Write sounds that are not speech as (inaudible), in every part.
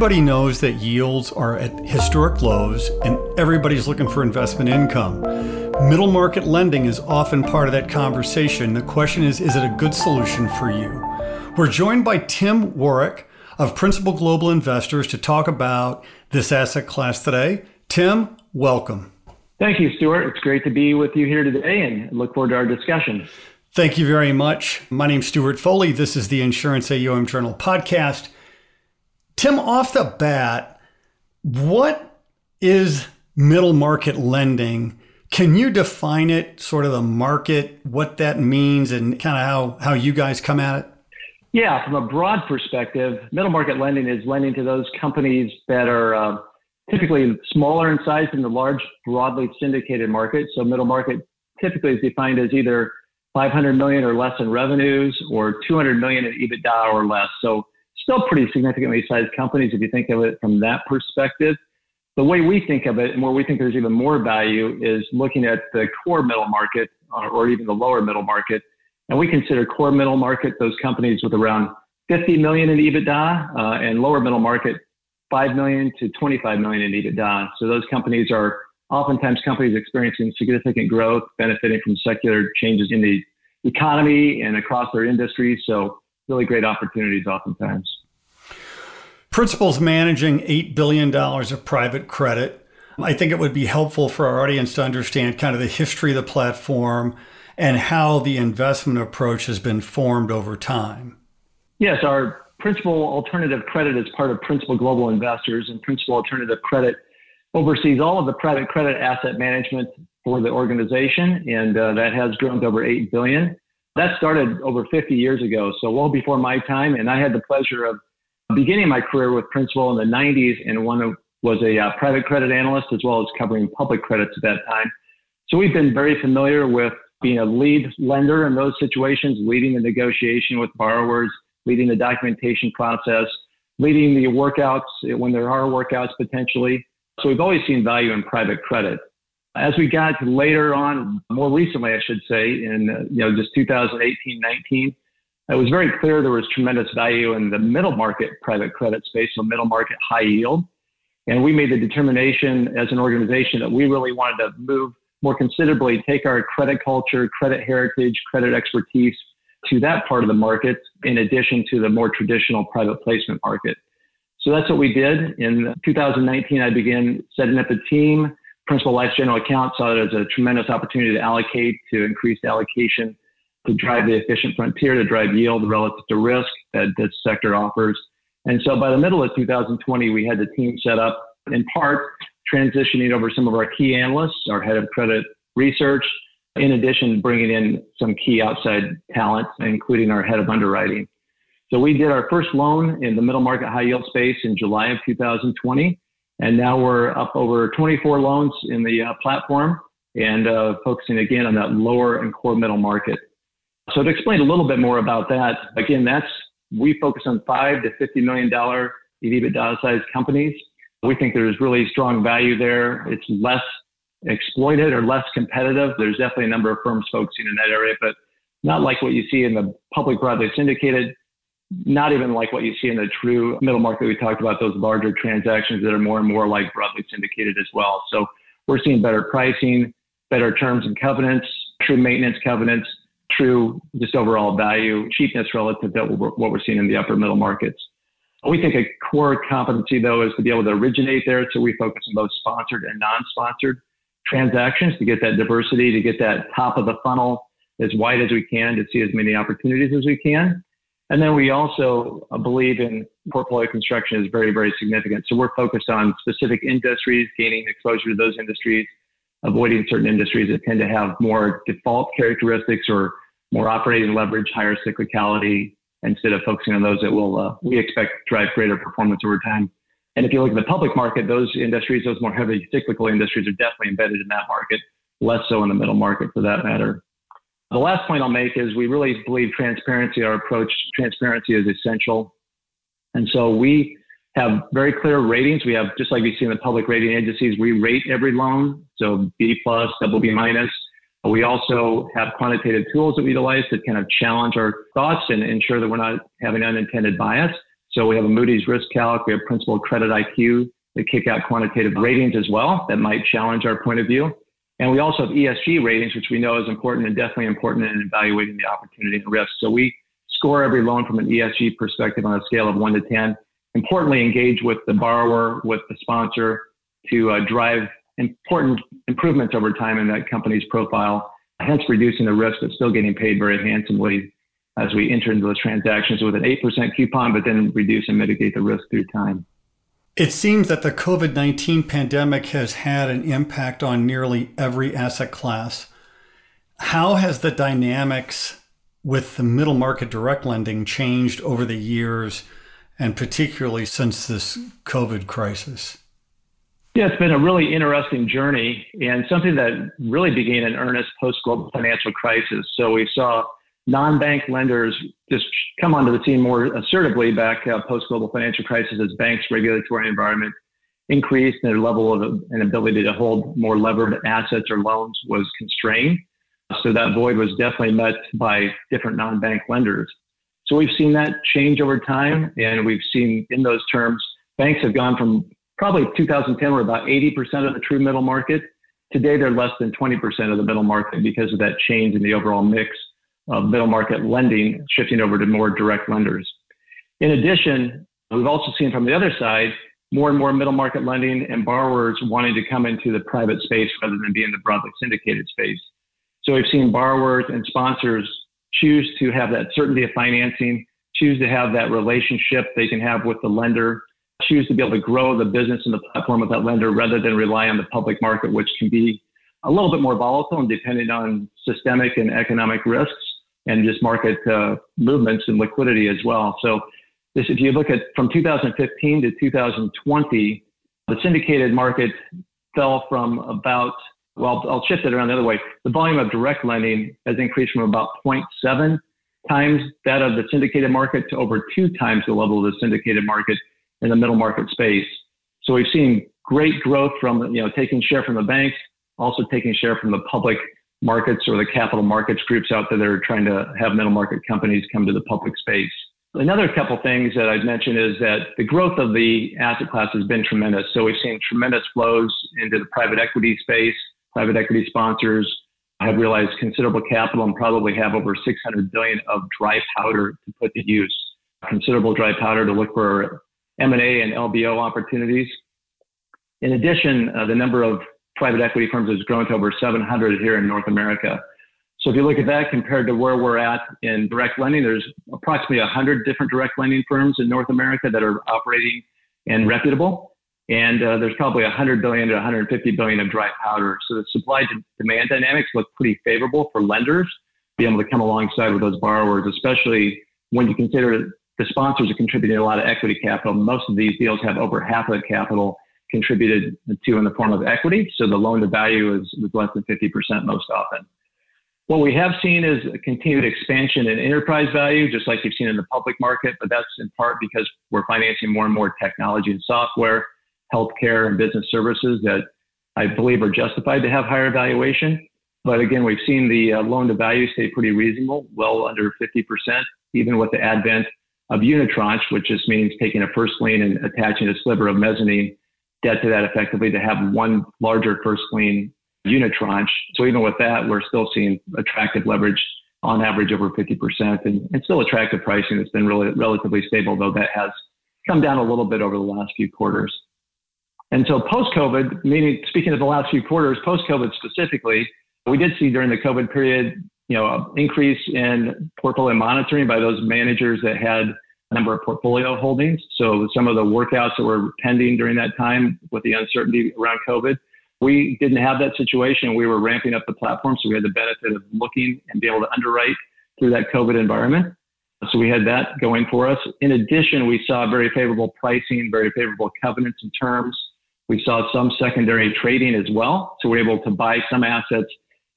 Everybody knows that yields are at historic lows and everybody's looking for investment income. Middle market lending is often part of that conversation. The question is is it a good solution for you? We're joined by Tim Warwick of Principal Global Investors to talk about this asset class today. Tim, welcome. Thank you, Stuart. It's great to be with you here today and look forward to our discussion. Thank you very much. My name's Stuart Foley. This is the Insurance AUM Journal podcast. Tim, off the bat, what is middle market lending? Can you define it, sort of the market, what that means, and kind of how, how you guys come at it? Yeah, from a broad perspective, middle market lending is lending to those companies that are uh, typically smaller in size than the large, broadly syndicated market. So middle market typically is defined as either 500 million or less in revenues or 200 million in EBITDA or less. So still pretty significantly sized companies if you think of it from that perspective. The way we think of it and where we think there's even more value is looking at the core middle market or, or even the lower middle market. And we consider core middle market those companies with around 50 million in EBITDA uh, and lower middle market 5 million to 25 million in EBITDA. So those companies are oftentimes companies experiencing significant growth, benefiting from secular changes in the economy and across their industries. So really great opportunities oftentimes. Principal's managing $8 billion of private credit. I think it would be helpful for our audience to understand kind of the history of the platform and how the investment approach has been formed over time. Yes, our Principal Alternative Credit is part of Principal Global Investors, and Principal Alternative Credit oversees all of the private credit asset management for the organization, and uh, that has grown to over 8 billion. That started over 50 years ago, so well before my time. And I had the pleasure of beginning my career with Principal in the 90s, and one was a uh, private credit analyst as well as covering public credits at that time. So we've been very familiar with being a lead lender in those situations, leading the negotiation with borrowers, leading the documentation process, leading the workouts when there are workouts potentially. So we've always seen value in private credit. As we got later on, more recently, I should say, in uh, you know just 2018, 19, it was very clear there was tremendous value in the middle market private credit space, so middle market high yield. And we made the determination as an organization that we really wanted to move more considerably, take our credit culture, credit heritage, credit expertise to that part of the market, in addition to the more traditional private placement market. So that's what we did. In 2019, I began setting up a team. Principal Life General Account saw it as a tremendous opportunity to allocate, to increase allocation, to drive the efficient frontier, to drive yield relative to risk that this sector offers. And so by the middle of 2020, we had the team set up in part transitioning over some of our key analysts, our head of credit research, in addition, bringing in some key outside talent, including our head of underwriting. So we did our first loan in the middle market high yield space in July of 2020. And now we're up over 24 loans in the uh, platform and uh, focusing again on that lower and core middle market. So to explain a little bit more about that, again, that's we focus on five to fifty million dollar EBITDA sized companies. We think there's really strong value there. It's less exploited or less competitive. There's definitely a number of firms focusing in that area, but not like what you see in the public broadly syndicated, not even like what you see in the true middle market. We talked about those larger transactions that are more and more like broadly syndicated as well. So we're seeing better pricing, better terms and covenants, true maintenance covenants, true just overall value, cheapness relative to what we're seeing in the upper middle markets. We think a core competency though is to be able to originate there. So we focus on both sponsored and non-sponsored transactions to get that diversity, to get that top of the funnel as wide as we can to see as many opportunities as we can. And then we also uh, believe in portfolio construction is very, very significant. So we're focused on specific industries, gaining exposure to those industries, avoiding certain industries that tend to have more default characteristics or more operating leverage, higher cyclicality, instead of focusing on those that will, uh, we expect drive greater performance over time. And if you look at the public market, those industries, those more heavily cyclical industries are definitely embedded in that market, less so in the middle market for that matter. The last point I'll make is we really believe transparency, our approach, transparency is essential. And so we have very clear ratings. We have, just like you see in the public rating agencies, we rate every loan. So B plus, double B minus. We also have quantitative tools that we utilize to kind of challenge our thoughts and ensure that we're not having unintended bias. So we have a Moody's Risk Calc, we have Principal Credit IQ that kick out quantitative ratings as well that might challenge our point of view. And we also have ESG ratings, which we know is important and definitely important in evaluating the opportunity and risk. So we score every loan from an ESG perspective on a scale of one to 10. Importantly, engage with the borrower, with the sponsor to uh, drive important improvements over time in that company's profile, hence reducing the risk but still getting paid very handsomely as we enter into those transactions with an 8% coupon, but then reduce and mitigate the risk through time. It seems that the COVID 19 pandemic has had an impact on nearly every asset class. How has the dynamics with the middle market direct lending changed over the years, and particularly since this COVID crisis? Yeah, it's been a really interesting journey and something that really began in earnest post global financial crisis. So we saw non bank lenders just come onto the scene more assertively back uh, post global financial crisis as banks' regulatory environment increased and their level of an ability to hold more levered assets or loans was constrained. So that void was definitely met by different non bank lenders. So we've seen that change over time, and we've seen in those terms, banks have gone from probably 2010 were about 80% of the true middle market. Today, they're less than 20% of the middle market because of that change in the overall mix of middle market lending shifting over to more direct lenders. In addition, we've also seen from the other side more and more middle market lending and borrowers wanting to come into the private space rather than be in the broadly syndicated space. So we've seen borrowers and sponsors choose to have that certainty of financing, choose to have that relationship they can have with the lender choose to be able to grow the business and the platform with that lender rather than rely on the public market, which can be a little bit more volatile and depending on systemic and economic risks and just market uh, movements and liquidity as well. So, this, if you look at from 2015 to 2020, the syndicated market fell from about, well, I'll shift it around the other way. The volume of direct lending has increased from about 0.7 times that of the syndicated market to over two times the level of the syndicated market in the middle market space. So we've seen great growth from, you know, taking share from the banks, also taking share from the public markets or the capital markets groups out there that are trying to have middle market companies come to the public space. Another couple things that I'd mention is that the growth of the asset class has been tremendous. So we've seen tremendous flows into the private equity space. Private equity sponsors have realized considerable capital and probably have over 600 billion of dry powder to put to use. Considerable dry powder to look for M&A and LBO opportunities. In addition, uh, the number of private equity firms has grown to over 700 here in North America. So if you look at that compared to where we're at in direct lending, there's approximately 100 different direct lending firms in North America that are operating and reputable. And uh, there's probably 100 billion to 150 billion of dry powder. So the supply demand dynamics look pretty favorable for lenders to be able to come alongside with those borrowers, especially when you consider the sponsors are contributing a lot of equity capital. Most of these deals have over half of the capital contributed to in the form of equity. So the loan to value is, is less than 50% most often. What we have seen is a continued expansion in enterprise value, just like you've seen in the public market, but that's in part because we're financing more and more technology and software, healthcare, and business services that I believe are justified to have higher valuation. But again, we've seen the uh, loan to value stay pretty reasonable, well under 50%, even with the advent of unitranche, which just means taking a first lien and attaching a sliver of mezzanine debt to that effectively to have one larger first lien unitranche. So even with that, we're still seeing attractive leverage on average over 50% and, and still attractive pricing that's been really relatively stable, though that has come down a little bit over the last few quarters. And so post COVID, meaning speaking of the last few quarters, post COVID specifically, we did see during the COVID period you know, increase in portfolio monitoring by those managers that had a number of portfolio holdings. So some of the workouts that were pending during that time with the uncertainty around COVID, we didn't have that situation. We were ramping up the platform, so we had the benefit of looking and be able to underwrite through that COVID environment. So we had that going for us. In addition, we saw very favorable pricing, very favorable covenants and terms. We saw some secondary trading as well. So we're able to buy some assets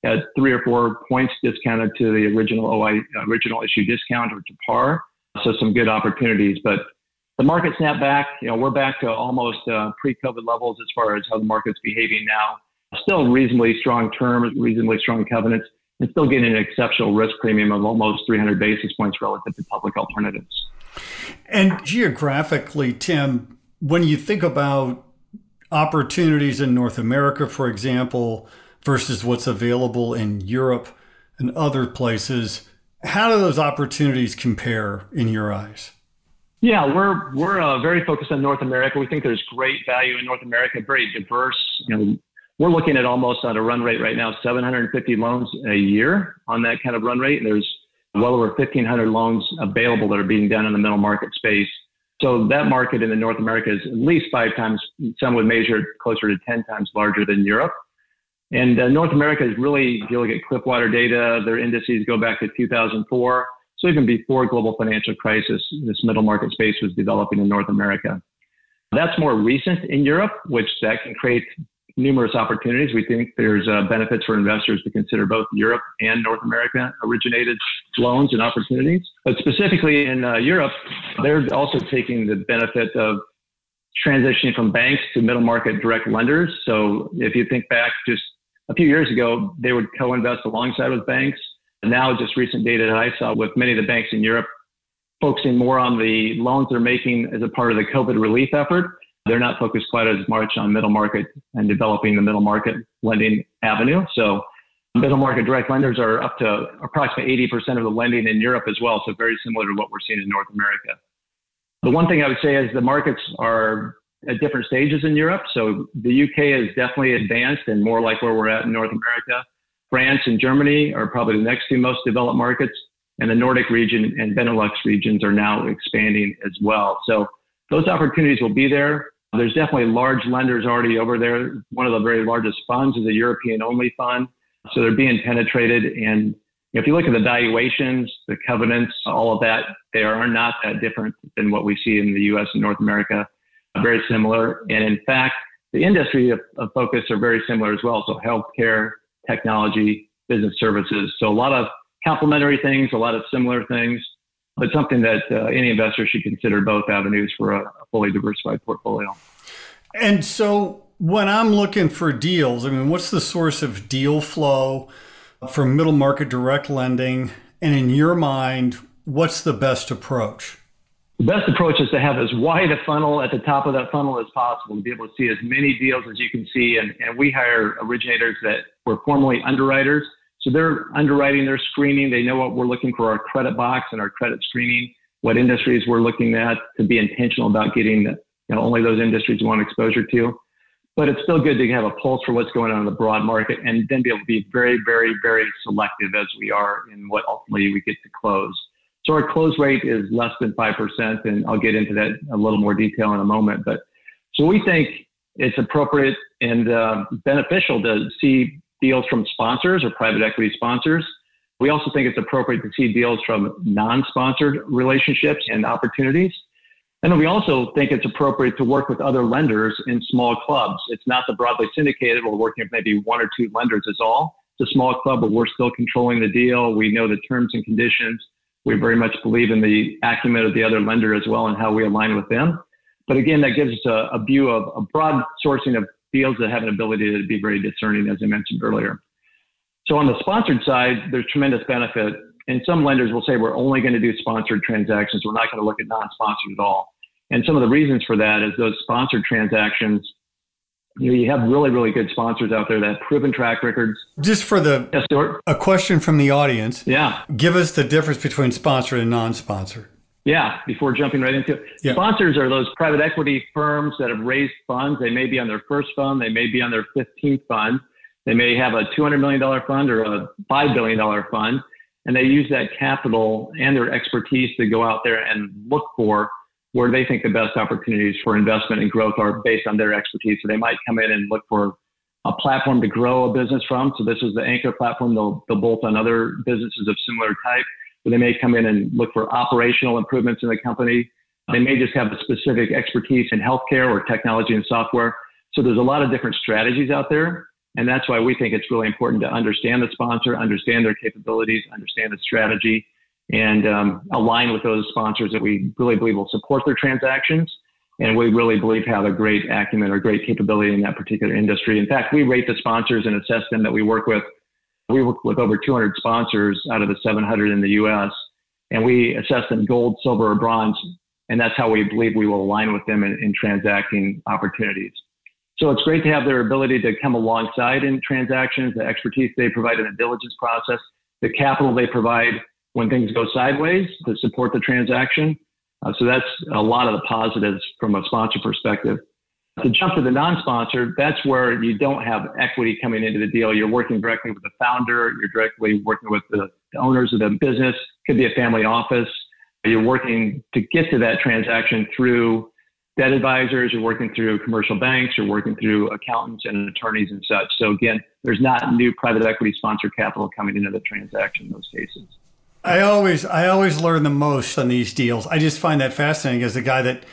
at three or four points discounted to the original OI, original issue discount or to par. So some good opportunities, but the market snapped back. You know, we're back to almost uh, pre-COVID levels as far as how the market's behaving now. Still reasonably strong terms, reasonably strong covenants, and still getting an exceptional risk premium of almost 300 basis points relative to public alternatives. And geographically, Tim, when you think about opportunities in North America, for example, versus what's available in Europe and other places, how do those opportunities compare in your eyes? Yeah, we're we're uh, very focused on North America. We think there's great value in North America, very diverse. You know, we're looking at almost at a run rate right now, 750 loans a year on that kind of run rate. And there's well over 1,500 loans available that are being done in the middle market space. So that market in the North America is at least five times, some would measure closer to 10 times larger than Europe. And uh, North America is really, if you look at Cliffwater data, their indices go back to 2004. So even before global financial crisis, this middle market space was developing in North America. That's more recent in Europe, which that can create numerous opportunities. We think there's uh, benefits for investors to consider both Europe and North America originated loans and opportunities. But specifically in uh, Europe, they're also taking the benefit of transitioning from banks to middle market direct lenders. So if you think back just a few years ago, they would co-invest alongside with banks. And now just recent data that I saw with many of the banks in Europe focusing more on the loans they're making as a part of the COVID relief effort they're not focused quite as much on middle market and developing the middle market lending avenue. So middle market direct lenders are up to approximately 80% of the lending in Europe as well. So very similar to what we're seeing in North America. The one thing I would say is the markets are at different stages in Europe. So the UK is definitely advanced and more like where we're at in North America. France and Germany are probably the next two most developed markets. And the Nordic region and Benelux regions are now expanding as well. So those opportunities will be there. There's definitely large lenders already over there. One of the very largest funds is a European only fund. So they're being penetrated. And if you look at the valuations, the covenants, all of that, they are not that different than what we see in the US and North America. Very similar. And in fact, the industry of, of focus are very similar as well. So healthcare, technology, business services. So a lot of complementary things, a lot of similar things but something that uh, any investor should consider both avenues for a, a fully diversified portfolio. And so when I'm looking for deals, I mean, what's the source of deal flow for middle market direct lending? And in your mind, what's the best approach? The best approach is to have as wide a funnel at the top of that funnel as possible to be able to see as many deals as you can see. And, and we hire originators that were formerly underwriters so they're underwriting, they're screening, they know what we're looking for our credit box and our credit screening, what industries we're looking at to be intentional about getting you know, only those industries we want exposure to. But it's still good to have a pulse for what's going on in the broad market and then be able to be very, very, very selective as we are in what ultimately we get to close. So our close rate is less than 5%, and I'll get into that a little more detail in a moment. But so we think it's appropriate and uh, beneficial to see deals from sponsors or private equity sponsors. We also think it's appropriate to see deals from non sponsored relationships and opportunities. And then we also think it's appropriate to work with other lenders in small clubs. It's not the broadly syndicated. We're working with maybe one or two lenders is all. It's a small club, but we're still controlling the deal. We know the terms and conditions. We very much believe in the acumen of the other lender as well and how we align with them. But again, that gives us a, a view of a broad sourcing of deals that have an ability to be very discerning, as I mentioned earlier. So on the sponsored side, there's tremendous benefit. And some lenders will say we're only going to do sponsored transactions. We're not going to look at non-sponsored at all. And some of the reasons for that is those sponsored transactions, you know, you have really, really good sponsors out there that have proven track records. Just for the yes, Stuart? a question from the audience. Yeah. Give us the difference between sponsored and non-sponsored. Yeah, before jumping right into it. Yeah. Sponsors are those private equity firms that have raised funds. They may be on their first fund, they may be on their 15th fund. They may have a $200 million fund or a $5 billion fund, and they use that capital and their expertise to go out there and look for where they think the best opportunities for investment and growth are based on their expertise. So they might come in and look for a platform to grow a business from. So this is the anchor platform. They'll, they'll bolt on other businesses of similar type But they may come in and look for operational improvements in the company. They may just have a specific expertise in healthcare or technology and software. So there's a lot of different strategies out there. And that's why we think it's really important to understand the sponsor, understand their capabilities, understand the strategy, and um, align with those sponsors that we really believe will support their transactions. And we really believe have a great acumen or great capability in that particular industry. In fact, we rate the sponsors and assess them that we work with we work with over 200 sponsors out of the 700 in the U.S. and we assess them gold, silver, or bronze, and that's how we believe we will align with them in, in transacting opportunities. So it's great to have their ability to come alongside in transactions, the expertise they provide in the diligence process, the capital they provide when things go sideways to support the transaction. Uh, so that's a lot of the positives from a sponsor perspective. To jump to the non-sponsor, that's where you don't have equity coming into the deal. You're working directly with the founder. You're directly working with the, owners of the business. Could be a family office. You're working to get to that transaction through debt advisors, you're working through commercial banks, you're working through accountants and attorneys and such. So again, there's not new private equity sponsored capital coming into the transaction in those cases. I always I always learn the most on these deals. I just find that fascinating as a guy that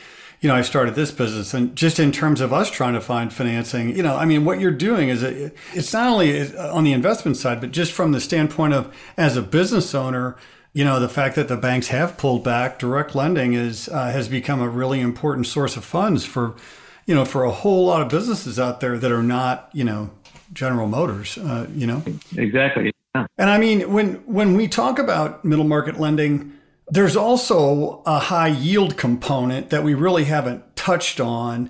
you know, I started this business and just in terms of us trying to find financing, you know, I mean, what you're doing is a, it's not only on the investment side, but just from the standpoint of as a business owner, you know, the fact that the banks have pulled back direct lending is uh, has become a really important source of funds for, you know, for a whole lot of businesses out there that are not, you know, General Motors, uh, you know. Exactly. And I mean, when when we talk about middle market lending, there's also a high yield component that we really haven't touched on.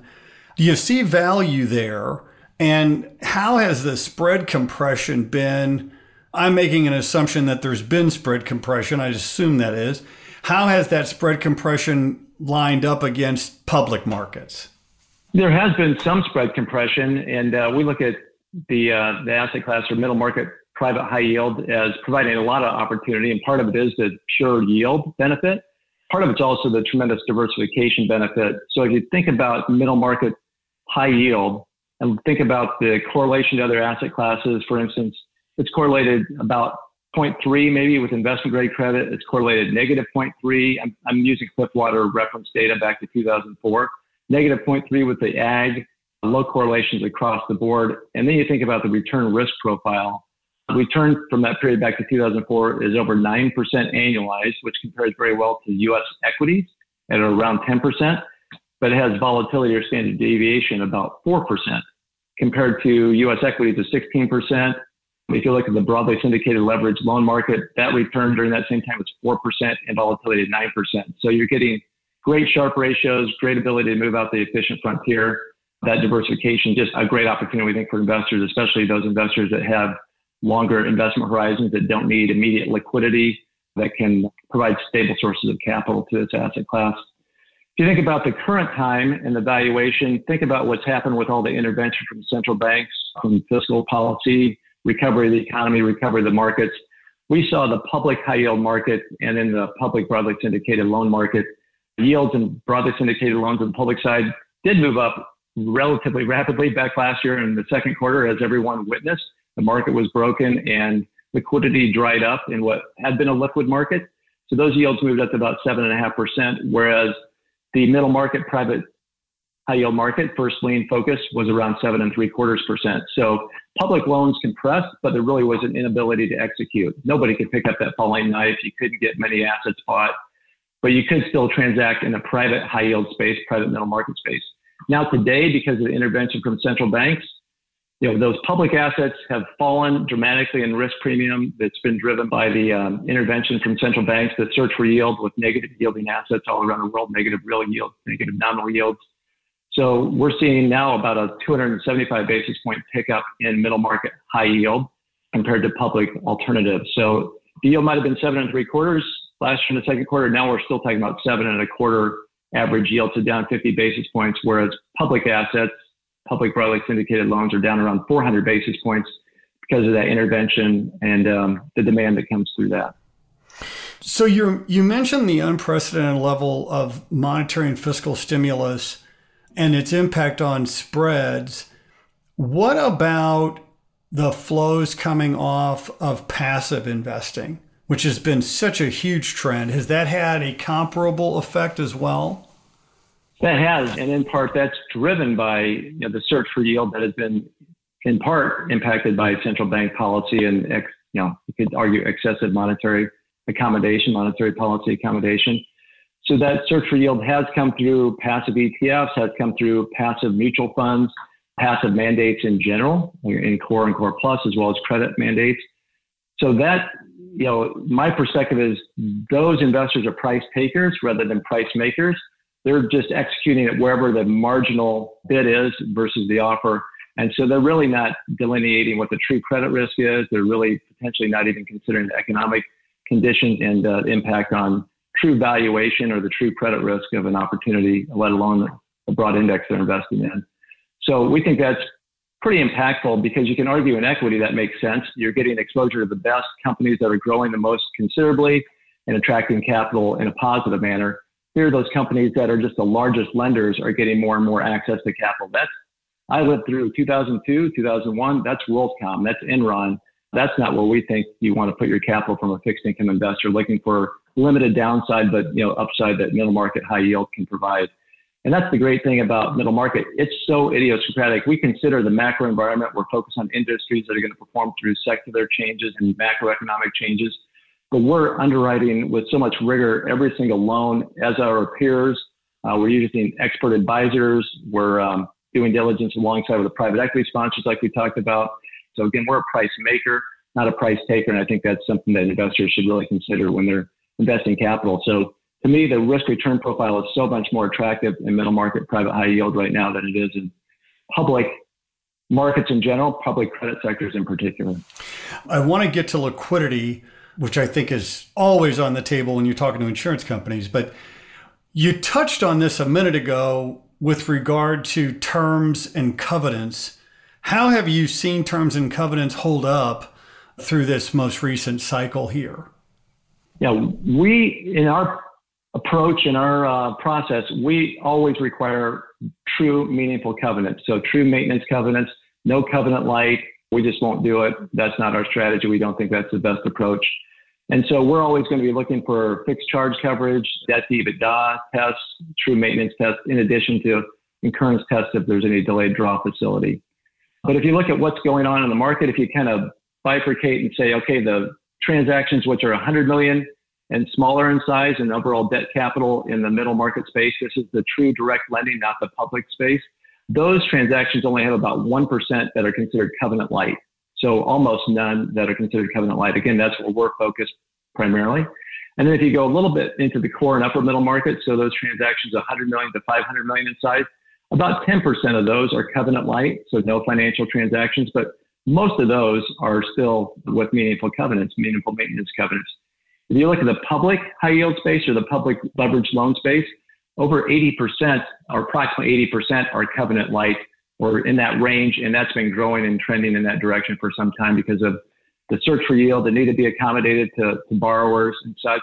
Do you see value there? And how has the spread compression been? I'm making an assumption that there's been spread compression. I assume that is. How has that spread compression lined up against public markets? There has been some spread compression, and uh, we look at the uh, the asset class or middle market private high yield as providing a lot of opportunity, and part of it is the pure yield benefit. Part of it's also the tremendous diversification benefit. So if you think about middle market high yield and think about the correlation to other asset classes, for instance, it's correlated about 0.3 maybe with investment grade credit. It's correlated negative 0.3. I'm, I'm using Cliffwater reference data back to 2004. Negative 0.3 with the ag, low correlations across the board. And then you think about the return risk profile. Return from that period back to 2004 is over 9% annualized, which compares very well to US equities at around 10%, but it has volatility or standard deviation about 4% compared to US equities of 16%, if you look at the broadly syndicated leverage loan market, that return during that same time was 4% and volatility at 9%. So you're getting great Sharpe ratios, great ability to move out the efficient frontier. That diversification, just a great opportunity, we think, for investors, especially those investors that have longer investment horizons that don't need immediate liquidity, that can provide stable sources of capital to this asset class. If you think about the current time and the valuation, think about what's happened with all the intervention from central banks, from fiscal policy, recovery of the economy, recovery of the markets. We saw the public high yield market and in the public broadly syndicated loan market, yields and broadly syndicated loans on the public side did move up relatively rapidly back last year in the second quarter, as everyone witnessed. The market was broken and liquidity dried up in what had been a liquid market. So those yields moved up to about seven and a half percent, whereas the middle market private high yield market, first lien focus was around seven and three quarters percent. So public loans compressed, but there really was an inability to execute. Nobody could pick up that falling knife. You couldn't get many assets bought, but you could still transact in a private high yield space, private middle market space. Now today, because of the intervention from central banks, you know, those public assets have fallen dramatically in risk premium that's been driven by the um, intervention from central banks that search for yield with negative yielding assets all around the world, negative real yield, negative nominal yields. So we're seeing now about a 275 basis point pickup in middle market high yield compared to public alternatives. So the yield might have been seven and three quarters last year in the second quarter. Now we're still talking about seven and a quarter average yield, to down 50 basis points, whereas public assets, public broadly syndicated loans are down around 400 basis points because of that intervention and um, the demand that comes through that. So you you mentioned the unprecedented level of monetary and fiscal stimulus and its impact on spreads. What about the flows coming off of passive investing, which has been such a huge trend? Has that had a comparable effect as well? That has, and in part that's driven by you know, the search for yield that has been in part impacted by central bank policy and ex, you know you could argue excessive monetary accommodation, monetary policy accommodation. So that search for yield has come through passive ETFs, has come through passive mutual funds, passive mandates in general, in core and core plus, as well as credit mandates. So that you know, my perspective is those investors are price takers rather than price makers. They're just executing it wherever the marginal bid is versus the offer. And so they're really not delineating what the true credit risk is. They're really potentially not even considering the economic conditions and uh, impact on true valuation or the true credit risk of an opportunity, let alone the broad index they're investing in. So we think that's pretty impactful because you can argue in equity that makes sense. You're getting exposure to the best companies that are growing the most considerably and attracting capital in a positive manner. Here, those companies that are just the largest lenders are getting more and more access to capital. That's I lived through 2002, 2001. That's WorldCom. That's Enron. That's not where we think you want to put your capital from a fixed income investor looking for limited downside, but you know upside that middle market high yield can provide. And that's the great thing about middle market. It's so idiosyncratic. We consider the macro environment. We're focused on industries that are going to perform through secular changes and macroeconomic changes. But we're underwriting with so much rigor every single loan as our peers. Uh, we're using expert advisors. We're um, doing diligence alongside with the private equity sponsors, like we talked about. So again, we're a price maker, not a price taker. And I think that's something that investors should really consider when they're investing capital. So to me, the risk return profile is so much more attractive in middle market private high yield right now than it is in public markets in general, public credit sectors in particular. I want to get to liquidity, which I think is always on the table when you're talking to insurance companies. But you touched on this a minute ago with regard to terms and covenants. How have you seen terms and covenants hold up through this most recent cycle here? Yeah, we in our approach in our uh, process, we always require true meaningful covenants. So true maintenance covenants, no covenant light. We just won't do it. That's not our strategy. We don't think that's the best approach. And so we're always going to be looking for fixed charge coverage, debt to EBITDA tests, true maintenance tests, in addition to incurrence tests if there's any delayed draw facility. But if you look at what's going on in the market, if you kind of bifurcate and say, okay, the transactions which are 100 million and smaller in size and overall debt capital in the middle market space. This is the true direct lending, not the public space. Those transactions only have about 1% that are considered covenant light. So almost none that are considered covenant light. Again, that's where we're focused primarily. And then if you go a little bit into the core and upper middle market, so those transactions 100 million to 500 million in size, about 10% of those are covenant light, so no financial transactions, but most of those are still with meaningful covenants, meaningful maintenance covenants. If you look at the public high yield space or the public leveraged loan space, over 80% or approximately 80% are covenant light or in that range. And that's been growing and trending in that direction for some time because of the search for yield, the need to be accommodated to, to borrowers and such.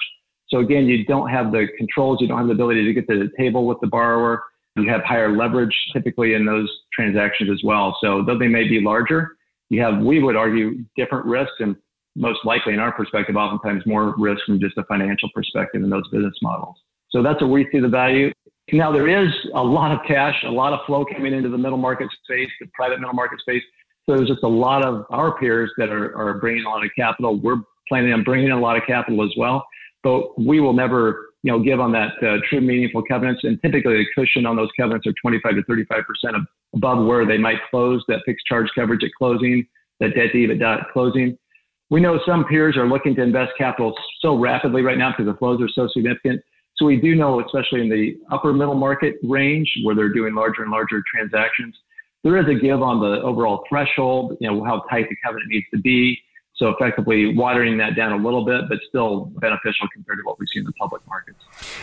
So again, you don't have the controls, you don't have the ability to get to the table with the borrower. You have higher leverage typically in those transactions as well. So though they may be larger, you have, we would argue, different risks and most likely, in our perspective, oftentimes more risk from just a financial perspective in those business models. So that's where we see the value. Now, there is a lot of cash, a lot of flow coming into the middle market space, the private middle market space. So there's just a lot of our peers that are, are bringing a lot of capital. We're planning on bringing in a lot of capital as well, but we will never, you know, give on that uh, true meaningful covenants. And typically, the cushion on those covenants are 25 to 35 percent above where they might close that fixed charge coverage at closing, that debt to EBITDA at closing. We know some peers are looking to invest capital so rapidly right now because the flows are so significant. So we do know, especially in the upper middle market range where they're doing larger and larger transactions, there is a give on the overall threshold, you know, how tight the covenant needs to be. So effectively watering that down a little bit, but still beneficial compared to what we see in the public markets.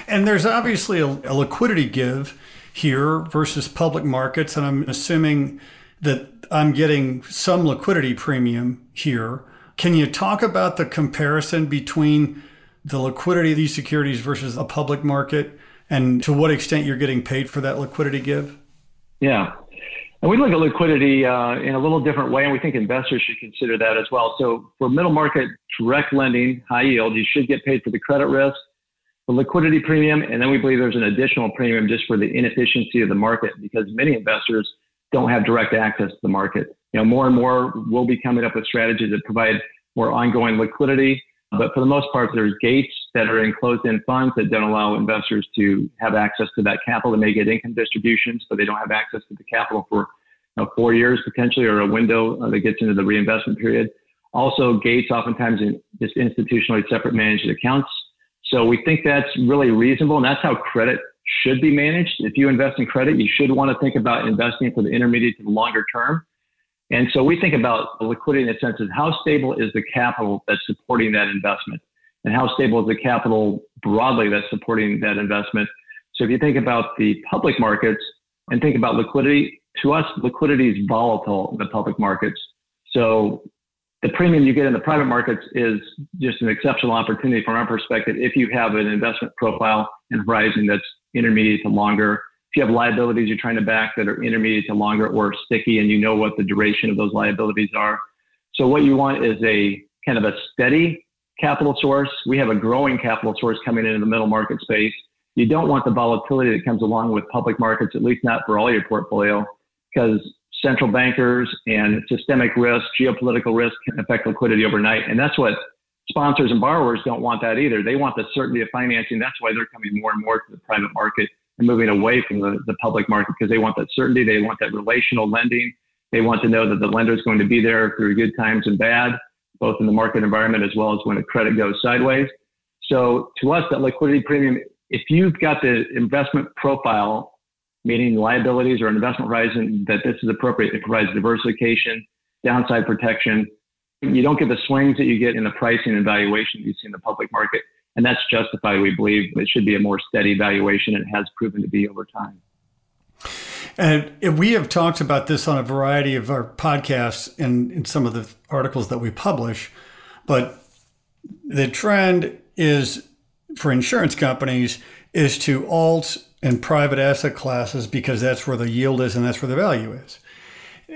And there's obviously a, a liquidity give here versus public markets. And I'm assuming that I'm getting some liquidity premium here. Can you talk about the comparison between the liquidity of these securities versus a public market and to what extent you're getting paid for that liquidity give? Yeah. And we look at liquidity uh, in a little different way, and we think investors should consider that as well. So, for middle market direct lending, high yield, you should get paid for the credit risk, the liquidity premium, and then we believe there's an additional premium just for the inefficiency of the market because many investors don't have direct access to the market. You know, more and more we'll be coming up with strategies that provide more ongoing liquidity. But for the most part, there's gates that are in closed-end funds that don't allow investors to have access to that capital. They may get income distributions, but they don't have access to the capital for you know, four years potentially, or a window uh, that gets into the reinvestment period. Also, gates oftentimes in just institutionally separate managed accounts. So we think that's really reasonable, and that's how credit should be managed. If you invest in credit, you should want to think about investing for the intermediate to the longer term. And so we think about liquidity in the sense of how stable is the capital that's supporting that investment, and how stable is the capital broadly that's supporting that investment. So if you think about the public markets and think about liquidity, to us, liquidity is volatile in the public markets. So the premium you get in the private markets is just an exceptional opportunity from our perspective if you have an investment profile and Horizon that's intermediate to longer. You have liabilities you're trying to back that are intermediate to longer or sticky and you know what the duration of those liabilities are. So what you want is a kind of a steady capital source. We have a growing capital source coming into the middle market space. You don't want the volatility that comes along with public markets, at least not for all your portfolio, because central bankers and systemic risk, geopolitical risk can affect liquidity overnight. And that's what sponsors and borrowers don't want that either. They want the certainty of financing. That's why they're coming more and more to the private market and moving away from the, the public market because they want that certainty. They want that relational lending. They want to know that the lender is going to be there through good times and bad, both in the market environment as well as when a credit goes sideways. So to us, that liquidity premium, if you've got the investment profile meaning liabilities or an investment horizon that this is appropriate. It provides diversification, downside protection. You don't get the swings that you get in the pricing and valuation you see in the public market. And that's justified, we believe. It should be a more steady valuation and has proven to be over time. And we have talked about this on a variety of our podcasts and in some of the articles that we publish. But the trend is for insurance companies is to alt and private asset classes because that's where the yield is and that's where the value is.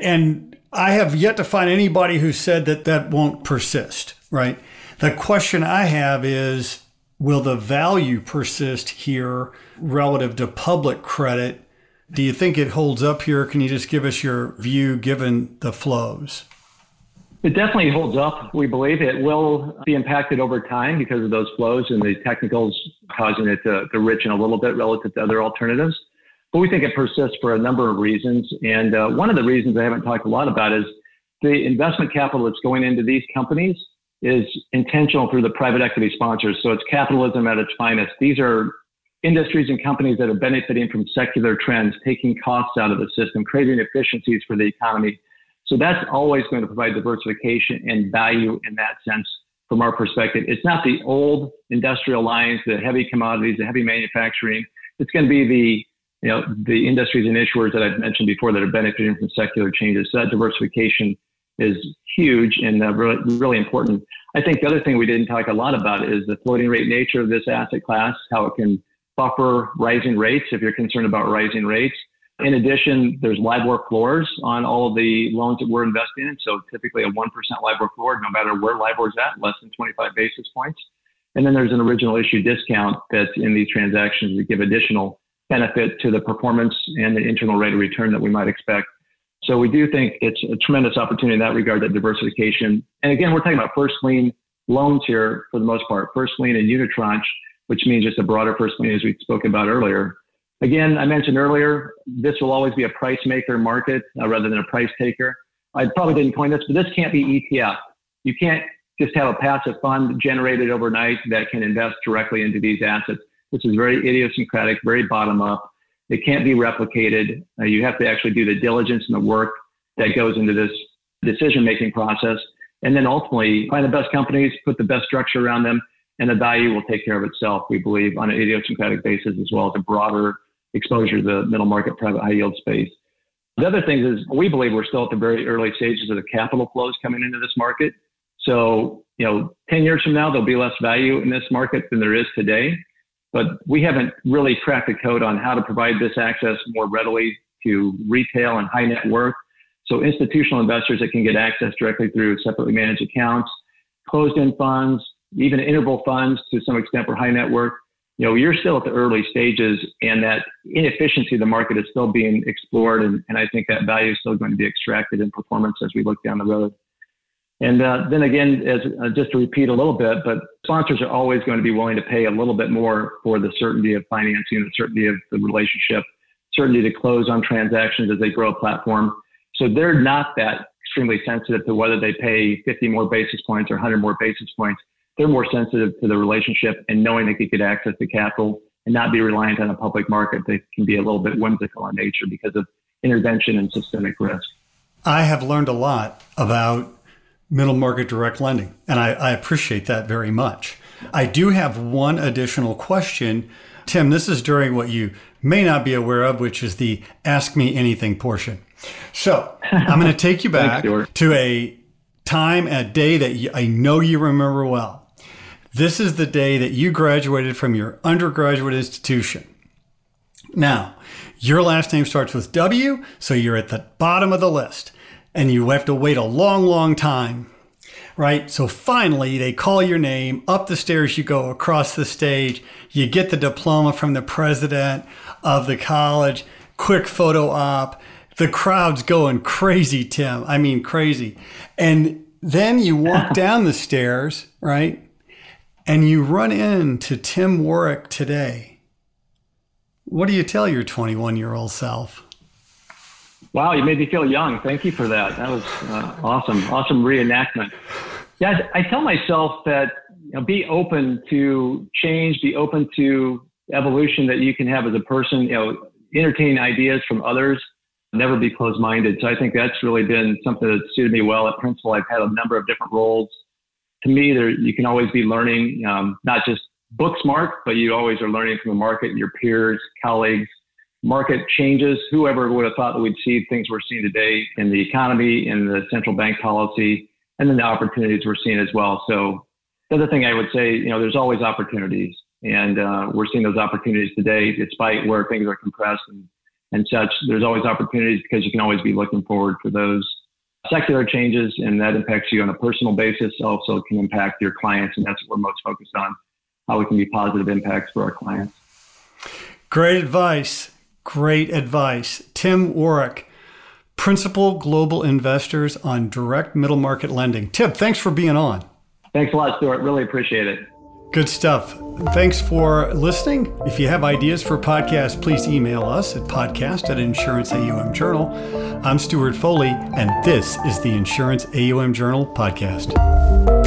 And I have yet to find anybody who said that that won't persist, right? The question I have is will the value persist here relative to public credit? Do you think it holds up here? Can you just give us your view given the flows? It definitely holds up. We believe it will be impacted over time because of those flows and the technicals causing it to, to richen a little bit relative to other alternatives. But we think it persists for a number of reasons. And uh, one of the reasons I haven't talked a lot about is the investment capital that's going into these companies is intentional through the private equity sponsors. So it's capitalism at its finest. These are industries and companies that are benefiting from secular trends, taking costs out of the system, creating efficiencies for the economy so that's always going to provide diversification and value in that sense from our perspective. It's not the old industrial lines, the heavy commodities, the heavy manufacturing. It's going to be the you know the industries and issuers that I've mentioned before that are benefiting from secular changes. So that diversification is huge and uh, really, really important. I think the other thing we didn't talk a lot about is the floating rate nature of this asset class, how it can buffer rising rates if you're concerned about rising rates. In addition, there's LIBOR floors on all of the loans that we're investing in. So typically a 1% LIBOR floor, no matter where LIBOR is at, less than 25 basis points. And then there's an original issue discount that's in these transactions that give additional benefit to the performance and the internal rate of return that we might expect. So we do think it's a tremendous opportunity in that regard, that diversification. And again, we're talking about first lien loans here for the most part, first lien and unitranche, which means just a broader first lien as we spoke about earlier. Again, I mentioned earlier, this will always be a price maker market uh, rather than a price taker. I probably didn't coin this, but this can't be ETF. You can't just have a passive fund generated overnight that can invest directly into these assets. This is very idiosyncratic, very bottom up. It can't be replicated. Uh, you have to actually do the diligence and the work that goes into this decision making process. And then ultimately find the best companies, put the best structure around them, and the value will take care of itself, we believe, on an idiosyncratic basis as well as a broader exposure to the middle market private high yield space. The other thing is we believe we're still at the very early stages of the capital flows coming into this market. So, you know, 10 years from now, there'll be less value in this market than there is today. But we haven't really cracked the code on how to provide this access more readily to retail and high net worth. So institutional investors that can get access directly through separately managed accounts, closed end funds, even interval funds to some extent for high net worth you know, you're still at the early stages and that inefficiency of the market is still being explored. And, and I think that value is still going to be extracted in performance as we look down the road. And uh, then again, as uh, just to repeat a little bit, but sponsors are always going to be willing to pay a little bit more for the certainty of financing, the certainty of the relationship, certainty to close on transactions as they grow a platform. So they're not that extremely sensitive to whether they pay 50 more basis points or 100 more basis points. They're more sensitive to the relationship and knowing that they could get access to capital and not be reliant on a public market that can be a little bit whimsical in nature because of intervention and systemic risk. I have learned a lot about middle market direct lending, and I, I appreciate that very much. I do have one additional question. Tim, this is during what you may not be aware of, which is the Ask Me Anything portion. So I'm going (laughs) to take you back Thanks, to a time, a day that you, I know you remember well. This is the day that you graduated from your undergraduate institution. Now, your last name starts with W, so you're at the bottom of the list, and you have to wait a long, long time right? So finally, they call your name. Up the stairs you go, across the stage. You get the diploma from the president of the college. Quick photo op. The crowd's going crazy, Tim. I mean, crazy. And then you walk (laughs) down the stairs, right? And you run into Tim Warwick today. What do you tell your 21 year old self? Wow, you made me feel young. Thank you for that. That was uh, awesome. Awesome reenactment. Yeah, I tell myself that you know, be open to change, be open to evolution that you can have as a person. You know, entertain ideas from others. Never be closed-minded. So I think that's really been something that suited me well at Principal. I've had a number of different roles. To me, there you can always be learning, um, not just book smart, but you always are learning from the market, your peers, colleagues, market changes. Whoever would have thought that we'd see things we're seeing today in the economy, in the central bank policy, and then the opportunities we're seeing as well. So the other thing I would say, you know, there's always opportunities, and uh, we're seeing those opportunities today, despite where things are compressed and and such. There's always opportunities because you can always be looking forward for those secular changes, and that impacts you on a personal basis. Also, it can impact your clients, and that's what we're most focused on: how we can be positive impacts for our clients. Great advice. Great advice. Tim Warwick, Principal Global Investors on Direct Middle Market Lending. Tim, thanks for being on. Thanks a lot, Stewart. Really appreciate it. Good stuff. Thanks for listening. If you have ideas for podcasts, please email us at podcast at Insurance AUM Journal. I'm Stewart Foley, and this is the Insurance AUM Journal podcast.